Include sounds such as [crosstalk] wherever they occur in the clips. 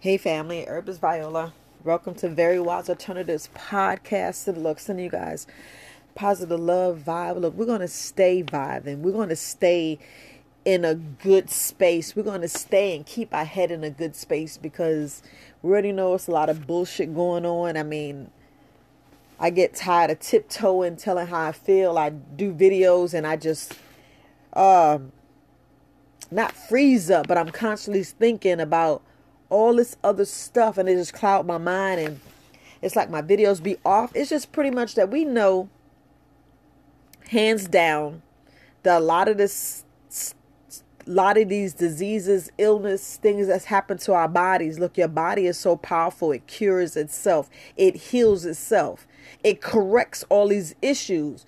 Hey family, Herbalist Viola. Welcome to Very Wise Alternatives podcast. And look, sending you guys positive love, vibe. Look, we're gonna stay vibing. We're gonna stay in a good space. We're gonna stay and keep our head in a good space because we already know it's a lot of bullshit going on. I mean, I get tired of tiptoeing, telling how I feel. I do videos and I just um not freeze up, but I'm constantly thinking about all this other stuff and it just cloud my mind and it's like my videos be off. It's just pretty much that we know hands down that a lot of this a lot of these diseases, illness, things that's happened to our bodies. Look, your body is so powerful. It cures itself. It heals itself. It corrects all these issues.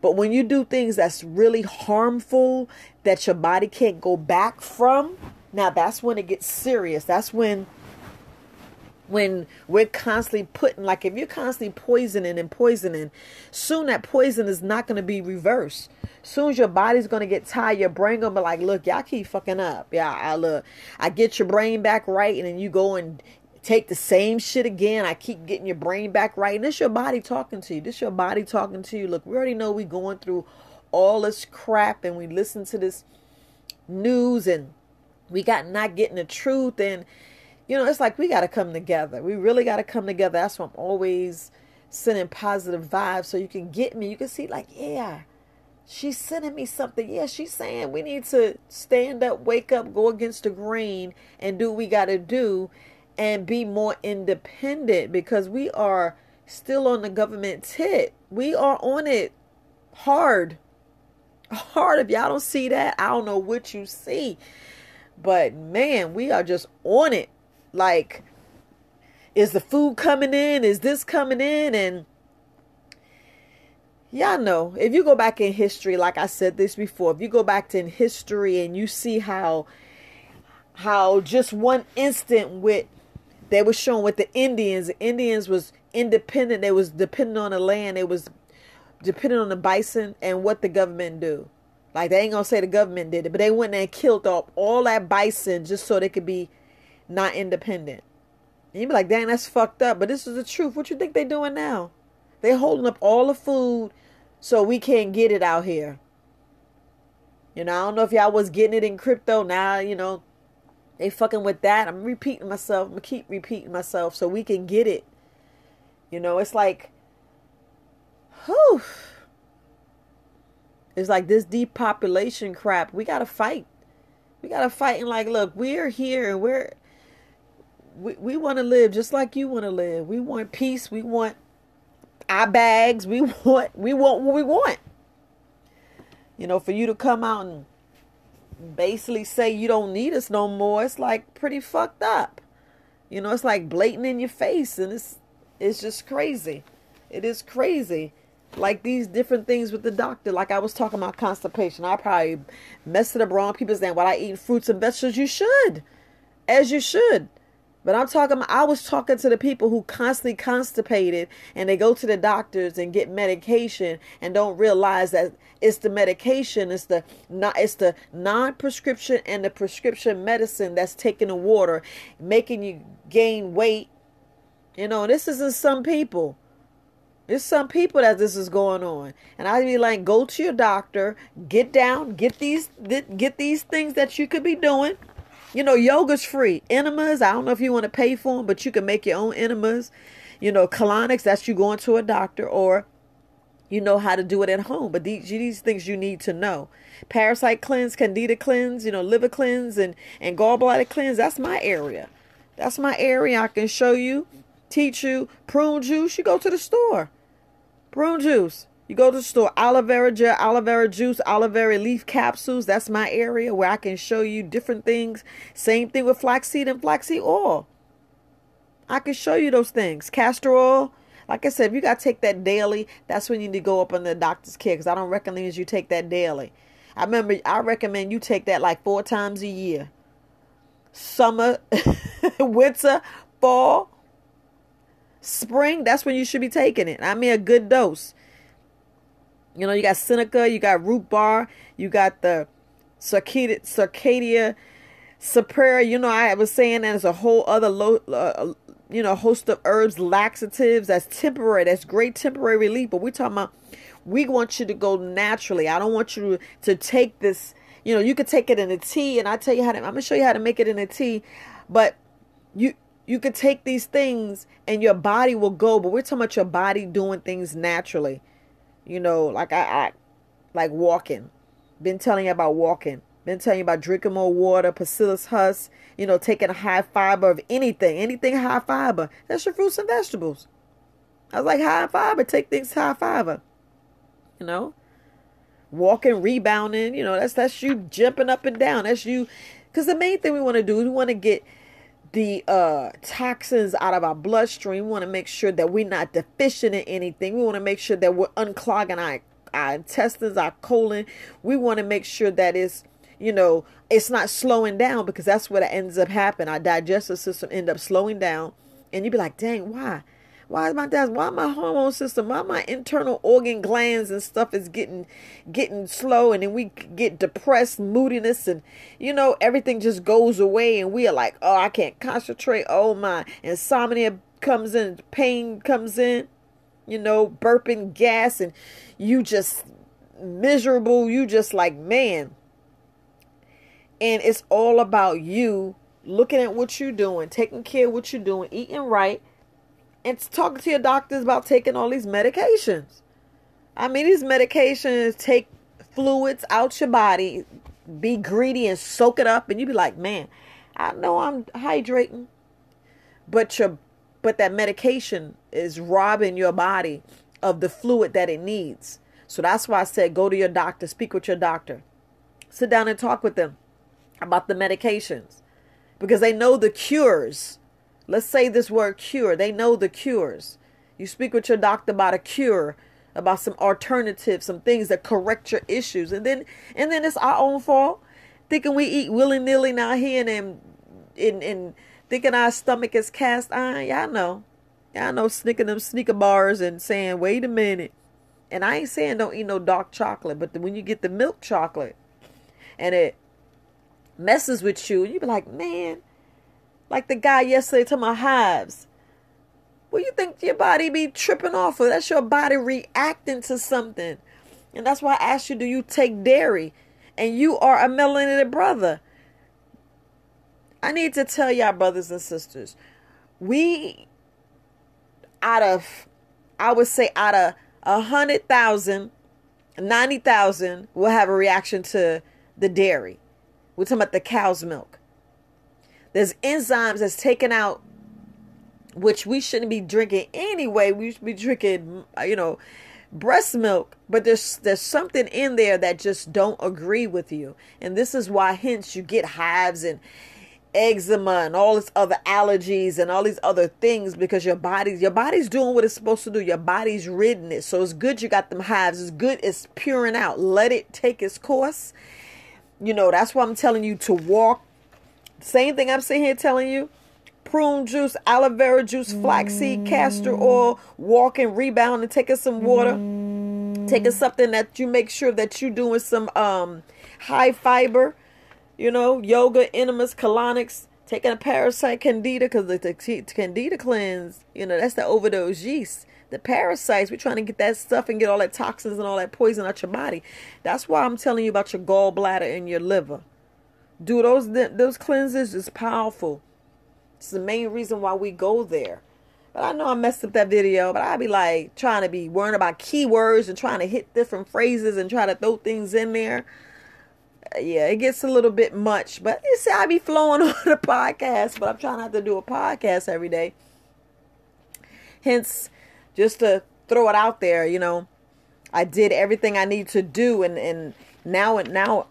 But when you do things that's really harmful that your body can't go back from, now that's when it gets serious. That's when when we're constantly putting like if you're constantly poisoning and poisoning, soon that poison is not going to be reversed. Soon as your body's going to get tired, your brain going to be like, look, y'all keep fucking up. Yeah, I look, I get your brain back right, and then you go and take the same shit again. I keep getting your brain back right. And this your body talking to you. This your body talking to you. Look, we already know we going through all this crap and we listen to this news and we got not getting the truth and you know it's like we got to come together. We really got to come together. That's why i'm always sending positive vibes so you can get me. You can see like yeah she's sending me something. Yeah she's saying we need to stand up wake up go against the grain and do what we got to do and be more independent because we are still on the government tit. We are on it hard hard. If y'all don't see that i don't know what you see but man, we are just on it. Like, is the food coming in? Is this coming in? And y'all know, if you go back in history, like I said this before, if you go back in history and you see how how just one instant with they were showing with the Indians, the Indians was independent, they was dependent on the land, they was dependent on the bison and what the government do. Like they ain't gonna say the government did it, but they went and killed off all that bison just so they could be not independent. And you be like, dang, that's fucked up. But this is the truth. What you think they doing now? They holding up all the food so we can't get it out here. You know, I don't know if y'all was getting it in crypto. Now, you know, they fucking with that. I'm repeating myself. I'm gonna keep repeating myself so we can get it. You know, it's like, whew. It's like this depopulation crap. We gotta fight. We gotta fight and like, look, we're here and we're we, we want to live just like you want to live. We want peace. We want our bags. We [laughs] want we want what we want. You know, for you to come out and basically say you don't need us no more, it's like pretty fucked up. You know, it's like blatant in your face and it's it's just crazy. It is crazy like these different things with the doctor. Like I was talking about constipation. I probably messed it up wrong. People saying, "Well, I eat fruits and vegetables." You should, as you should. But I'm talking. I was talking to the people who constantly constipated, and they go to the doctors and get medication, and don't realize that it's the medication, it's the not, it's the non-prescription and the prescription medicine that's taking the water, making you gain weight. You know, this isn't some people. There's some people that this is going on, and I'd be like, go to your doctor, get down, get these, get these things that you could be doing. You know, yoga's free. Enemas, I don't know if you want to pay for them, but you can make your own enemas. You know, colonics, that's you going to a doctor, or you know how to do it at home. But these these things you need to know. Parasite cleanse, candida cleanse, you know, liver cleanse, and and gallbladder cleanse. That's my area. That's my area. I can show you, teach you. Prune juice. You go to the store. Prune juice. You go to the store, aloe vera gel, aloe vera juice, aloe vera leaf capsules. That's my area where I can show you different things. Same thing with flaxseed and flaxseed oil. I can show you those things. Castor oil. Like I said, if you got to take that daily, that's when you need to go up on the doctor's care because I don't recommend you take that daily. I remember I recommend you take that like four times a year. Summer, [laughs] winter, fall, Spring, that's when you should be taking it. I mean, a good dose. You know, you got Seneca, you got Root Bar, you got the Circadia, Circadia Sapera, you know, I was saying that there's a whole other low, uh, you know, host of herbs, laxatives. That's temporary. That's great temporary relief. But we're talking about we want you to go naturally. I don't want you to, to take this. You know, you could take it in a tea, and I tell you how to. I'm gonna show you how to make it in a tea, but you you could take these things and your body will go. But we're talking about your body doing things naturally. You know, like I, I like walking. Been telling you about walking. Been telling you about drinking more water, psyllium husk, you know, taking a high fiber of anything, anything high fiber. That's your fruits and vegetables. I was like, high fiber, take things high fiber. You know? Walking, rebounding, you know, that's that's you jumping up and down. That's you because the main thing we want to do is we want to get the uh, toxins out of our bloodstream. We want to make sure that we're not deficient in anything. We want to make sure that we're unclogging our, our intestines, our colon. We want to make sure that it's you know, it's not slowing down because that's what ends up happening. Our digestive system end up slowing down, and you'd be like, "Dang, why? Why is my dad? Why my hormone system? Why my internal organ glands and stuff is getting getting slow, and then we get depressed, moodiness, and you know everything just goes away, and we are like, oh, I can't concentrate. Oh my, insomnia comes in, pain comes in, you know, burping gas, and you just miserable. You just like man." And it's all about you looking at what you're doing, taking care of what you're doing, eating right, and talking to your doctors about taking all these medications. I mean, these medications take fluids out your body, be greedy and soak it up, and you be like, man, I know I'm hydrating, but your but that medication is robbing your body of the fluid that it needs. So that's why I said go to your doctor, speak with your doctor, sit down and talk with them about the medications because they know the cures. Let's say this word cure. They know the cures. You speak with your doctor about a cure, about some alternatives, some things that correct your issues, and then and then it's our own fault. Thinking we eat willy nilly now here and in in thinking our stomach is cast iron. Y'all know, y'all know sneaking them sneaker bars and saying, "Wait a minute." And I ain't saying don't eat no dark chocolate, but when you get the milk chocolate, and it messes with you, you be like, man, like the guy yesterday to my hives. Well, you think your body be tripping off of? That's your body reacting to something. And that's why I asked you, do you take dairy? And you are a melanated brother. I need to tell y'all, brothers and sisters, we out of, I would say out of a hundred thousand, ninety thousand will have a reaction to the dairy. We're talking about the cow's milk. There's enzymes that's taken out, which we shouldn't be drinking anyway. We should be drinking, uh, you know, breast milk. But there's there's something in there that just don't agree with you, and this is why, hence, you get hives and eczema and all this other allergies and all these other things because your body's your body's doing what it's supposed to do. Your body's ridden it. So it's good you got them hives. It's good it's puring out. Let it take its course you know, that's why I'm telling you to walk. Same thing I'm sitting here telling you. Prune juice, aloe vera juice, flaxseed, castor oil, walking, rebound, and taking some water. Taking something that you make sure that you're doing some um high fiber, you know, yoga, enemas, colonics, taking a parasite candida because the, the candida cleanse, you know, that's the overdose yeast the parasites. We're trying to get that stuff and get all that toxins and all that poison out your body. That's why I'm telling you about your gallbladder and your liver. Do those those cleanses is powerful. It's the main reason why we go there. But I know I messed up that video, but I'd be like trying to be worrying about keywords and trying to hit different phrases and try to throw things in there. Uh, yeah, it gets a little bit much, but you see, I be flowing [laughs] on the podcast, but I'm trying not to do a podcast every day. Hence, just to throw it out there, you know, I did everything I need to do, and and now and now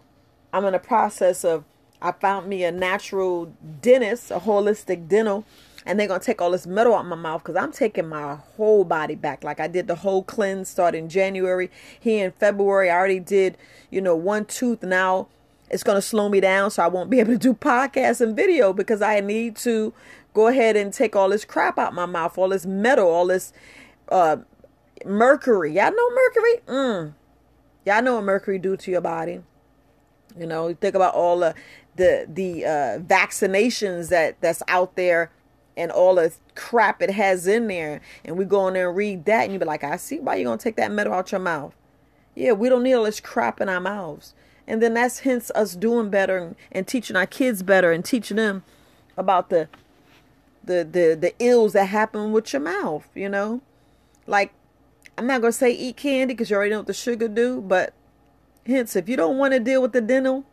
I'm in the process of I found me a natural dentist, a holistic dental, and they're gonna take all this metal out of my mouth because I'm taking my whole body back. Like I did the whole cleanse starting January. Here in February, I already did, you know, one tooth. Now it's gonna slow me down, so I won't be able to do podcasts and video because I need to go ahead and take all this crap out my mouth, all this metal, all this uh, mercury. Y'all know mercury? Mm. Y'all know what mercury do to your body. You know, you think about all the the the uh, vaccinations that that's out there and all the crap it has in there. And we go in there and read that and you be like i see why you're gonna take that metal out your mouth. Yeah we don't need all this crap in our mouths. And then that's hence us doing better and, and teaching our kids better and teaching them about the the the the ills that happen with your mouth you know? Like i'm not gonna say eat candy because you already know what the sugar do but hence if you don't want to deal with the dental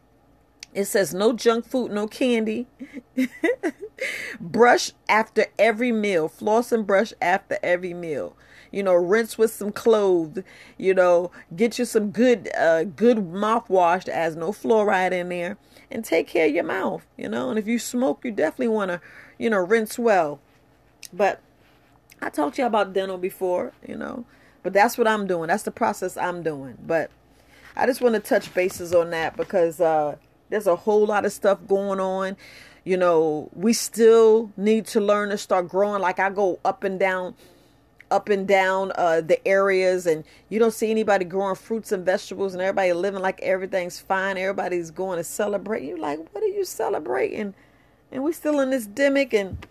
it says no junk food, no candy. [laughs] brush after every meal. Floss and brush after every meal. You know, rinse with some clove. You know, get you some good, uh, good mouthwash that has no fluoride in there, and take care of your mouth. You know, and if you smoke, you definitely want to, you know, rinse well. But I talked to you about dental before. You know, but that's what I'm doing. That's the process I'm doing. But I just want to touch bases on that because uh, there's a whole lot of stuff going on you know, we still need to learn to start growing. Like I go up and down, up and down uh, the areas, and you don't see anybody growing fruits and vegetables, and everybody living like everything's fine. Everybody's going to celebrate. you're like, what are you celebrating? And we're still in this demic, and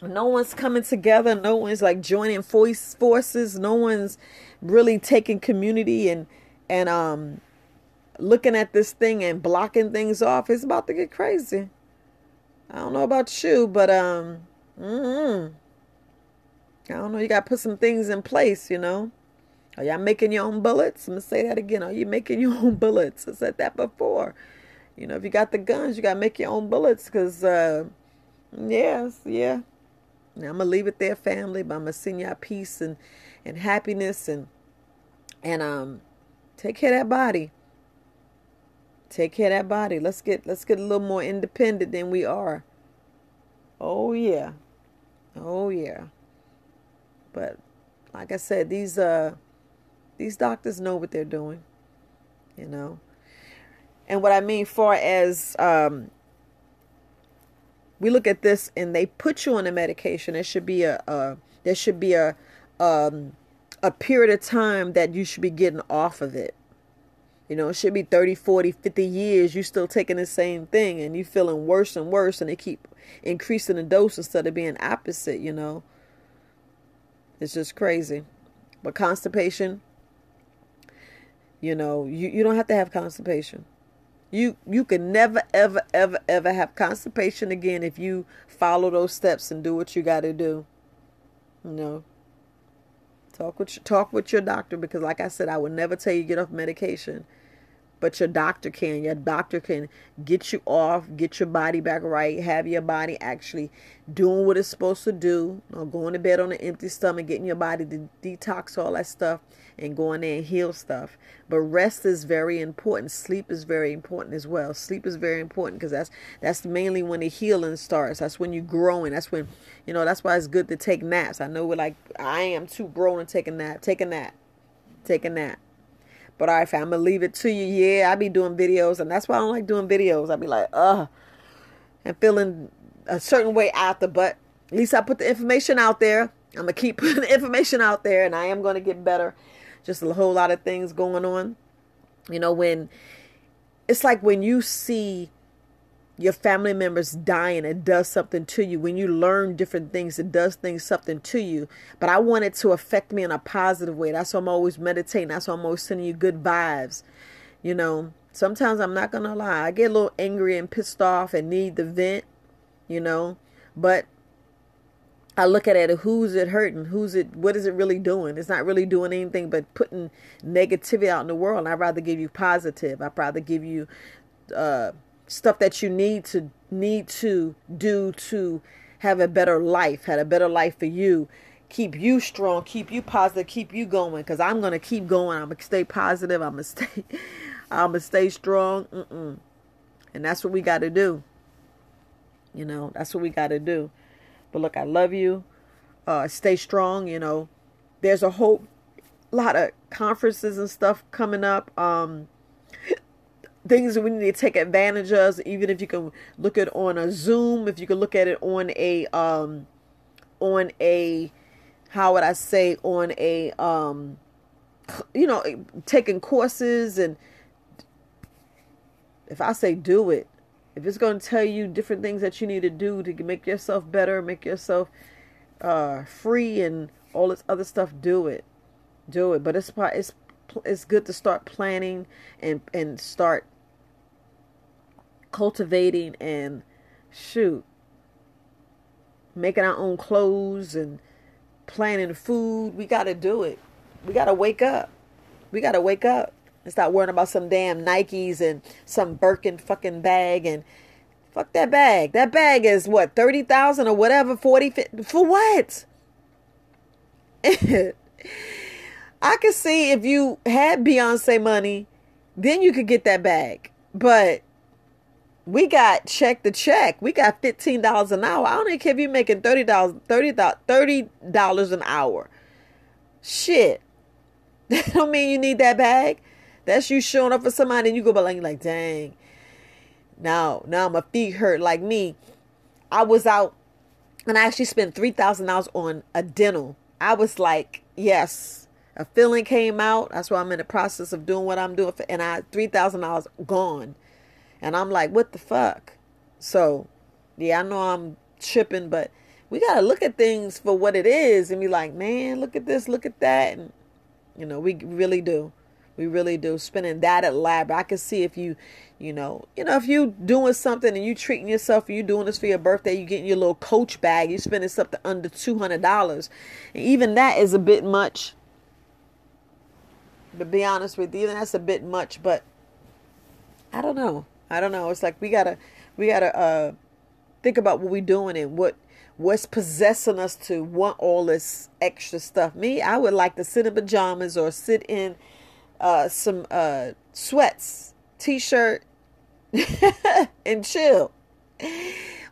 no one's coming together. No one's like joining voice forces. No one's really taking community and and um looking at this thing and blocking things off, it's about to get crazy. I don't know about you, but um, mm-hmm. I don't know. You got to put some things in place, you know. Are y'all making your own bullets? I'm gonna say that again. Are you making your own bullets? I said that before. You know, if you got the guns, you gotta make your own bullets. Cause, uh, yes, yeah. Now I'm gonna leave it there, family. But I'm gonna send y'all peace and and happiness and and um, take care of that body. Take care of that body. Let's get let's get a little more independent than we are. Oh yeah. Oh yeah. But like I said, these uh these doctors know what they're doing. You know. And what I mean far as um we look at this and they put you on a medication, there should be a, a there should be a um a period of time that you should be getting off of it. You know, it should be 30, 40, 50 years. You're still taking the same thing and you feeling worse and worse, and they keep increasing the dose instead of being opposite, you know. It's just crazy. But constipation, you know, you, you don't have to have constipation. You you can never ever ever ever have constipation again if you follow those steps and do what you got to do. You know, Talk with talk with your doctor because, like I said, I would never tell you get off medication, but your doctor can. Your doctor can get you off, get your body back right, have your body actually doing what it's supposed to do, or going to bed on an empty stomach, getting your body to detox all that stuff, and going there and heal stuff. But rest is very important. Sleep is very important as well. Sleep is very important because that's that's mainly when the healing starts. That's when you're growing. That's when you know. That's why it's good to take naps. I know we're like I am too grown to take a nap. Take a nap. Take a nap. But all right, fam, I'm gonna leave it to you. Yeah, I be doing videos, and that's why I don't like doing videos. I be like, uh, and feeling a certain way after. But at least I put the information out there. I'm gonna keep [laughs] putting the information out there, and I am gonna get better just a whole lot of things going on. You know, when it's like when you see your family members dying, it does something to you. When you learn different things, it does things something to you. But I want it to affect me in a positive way. That's why I'm always meditating. That's why I'm always sending you good vibes. You know, sometimes I'm not gonna lie, I get a little angry and pissed off and need the vent, you know. But I look at it, who's it hurting? Who's it, what is it really doing? It's not really doing anything but putting negativity out in the world. I'd rather give you positive. I'd rather give you uh, stuff that you need to, need to do to have a better life, had a better life for you. Keep you strong, keep you positive, keep you going. Cause I'm to keep going. I'm to stay positive. I'm to [laughs] stay, I'm to stay strong. Mm-mm. And that's what we got to do. You know, that's what we got to do. But look, I love you. Uh, stay strong. You know, there's a whole lot of conferences and stuff coming up. Um, things that we need to take advantage of. Even if you can look at on a Zoom, if you can look at it on a um, on a how would I say on a um, you know taking courses and If I say do it, if it's going to tell you different things that you need to do to make yourself better, make yourself uh, free, and all this other stuff, do it, do it. But it's it's it's good to start planning and and start cultivating and shoot making our own clothes and planning food. We got to do it. We got to wake up. We got to wake up and stop worrying about some damn Nikes and some Birkin fucking bag and fuck that bag. That bag is what, 30,000 or whatever, 40, 50, for what? [laughs] I could see if you had Beyonce money, then you could get that bag. But we got check the check. We got fifteen dollars an hour. I don't even care if you're making thirty dollars, thirty dollars an hour. Shit, [laughs] that don't mean you need that bag. That's you showing up for somebody, and you go by like, like, dang. Now, now my feet hurt. Like me, I was out, and I actually spent three thousand dollars on a dental. I was like, yes, a feeling came out. That's why I'm in the process of doing what I'm doing, for, and I three thousand dollars gone and I'm like, what the fuck? So, yeah, I know I'm tripping, but we got to look at things for what it is and be like, man, look at this, look at that. And, you know, we really do. We really do. Spending that at lab. I can see if you, you know, you know, if you doing something and you treating yourself, you doing this for your birthday, you getting your little coach bag, you spending something under two hundred dollars. And even that is a bit much. To be honest with you, even that's a bit much, but I don't know. I don't know. It's like we gotta we gotta uh, think about what we're doing and what what's possessing us to want all this extra stuff. Me, I would like to sit in pajamas or sit in uh, some uh, sweats, t-shirt, [laughs] and chill.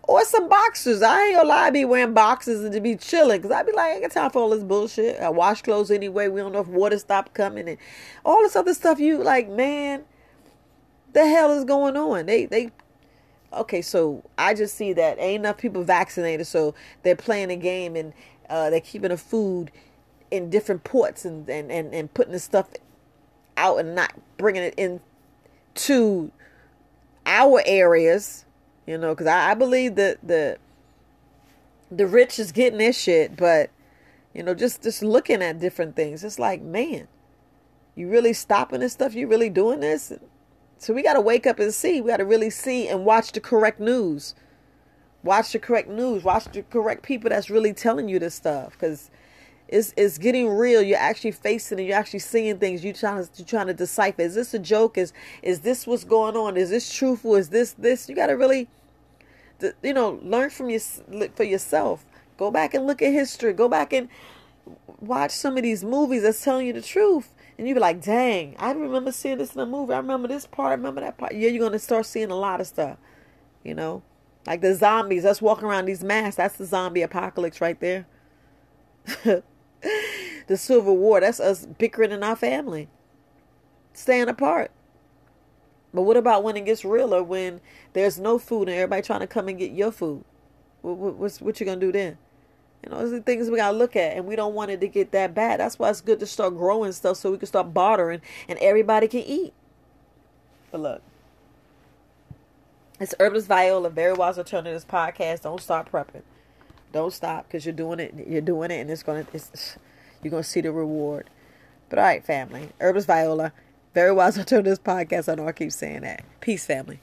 Or some boxers. I ain't gonna lie, I be wearing boxers and to be chilling. Cause I'd be like, I got time for all this bullshit. I wash clothes anyway. We don't know if water stopped coming and all this other stuff. You like, man, the hell is going on? They they okay, so I just see that ain't enough people vaccinated, so they're playing a game and uh, they're keeping the food in different ports and, and, and, and putting the stuff out and not bringing it in to our areas, you know, because I, I believe that the the rich is getting this shit, but you know, just just looking at different things, it's like, man, you really stopping this stuff? You really doing this? So we got to wake up and see. We got to really see and watch the correct news. Watch the correct news. Watch the correct people that's really telling you this stuff because it's it's getting real. You're actually facing and you're actually seeing things. You trying to trying to decipher. Is this a joke? Is is this what's going on? Is this truthful? Is this this? You got to really, you know, learn from your for yourself. Go back and look at history. Go back and watch some of these movies that's telling you the truth and you be like, dang, I remember seeing this in a movie. I remember this part. I remember that part. Yeah, you're to start seeing a lot of stuff, you know? Like the zombies, us walking around these masks. That's the zombie apocalypse right there. [laughs] the Civil War, that's us bickering in our family, staying apart. But what about when it gets realer, when there's no food and everybody trying to come and get your food? What, what, what's, what you to do then? You know, those are the things we gotta look at, and we don't want it to get that bad. That's why it's good to start growing stuff so we can start bartering, and everybody can eat. But look, it's Herbalist Viola, Very Wise Alternatives podcast. Don't start prepping. Don't stop because you're doing it. You're doing it, and it's gonna. It's, you're gonna see the reward. But all right, family. Herbalist Viola, Very Wise Alternatives podcast. I know I keep saying that. Peace, family.